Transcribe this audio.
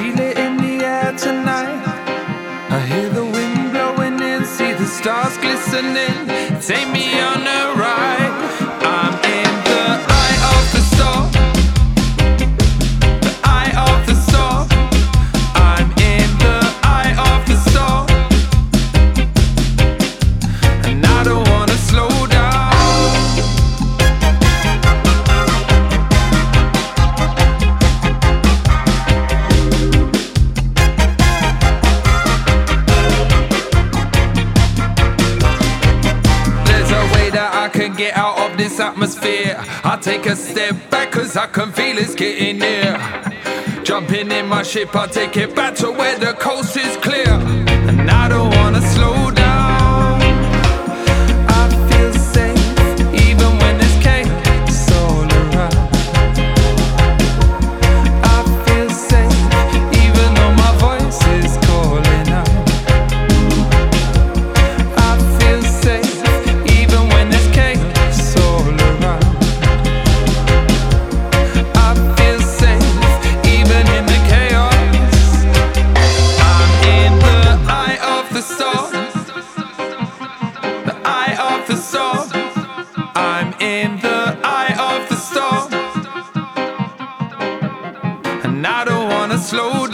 feel it in the air tonight. I hear the wind blowing in, see the stars glistening. Take me on a can get out of this atmosphere. I take a step back cause I can feel it's getting near. Jumping in my ship, I take it back to where the coast is clear. slow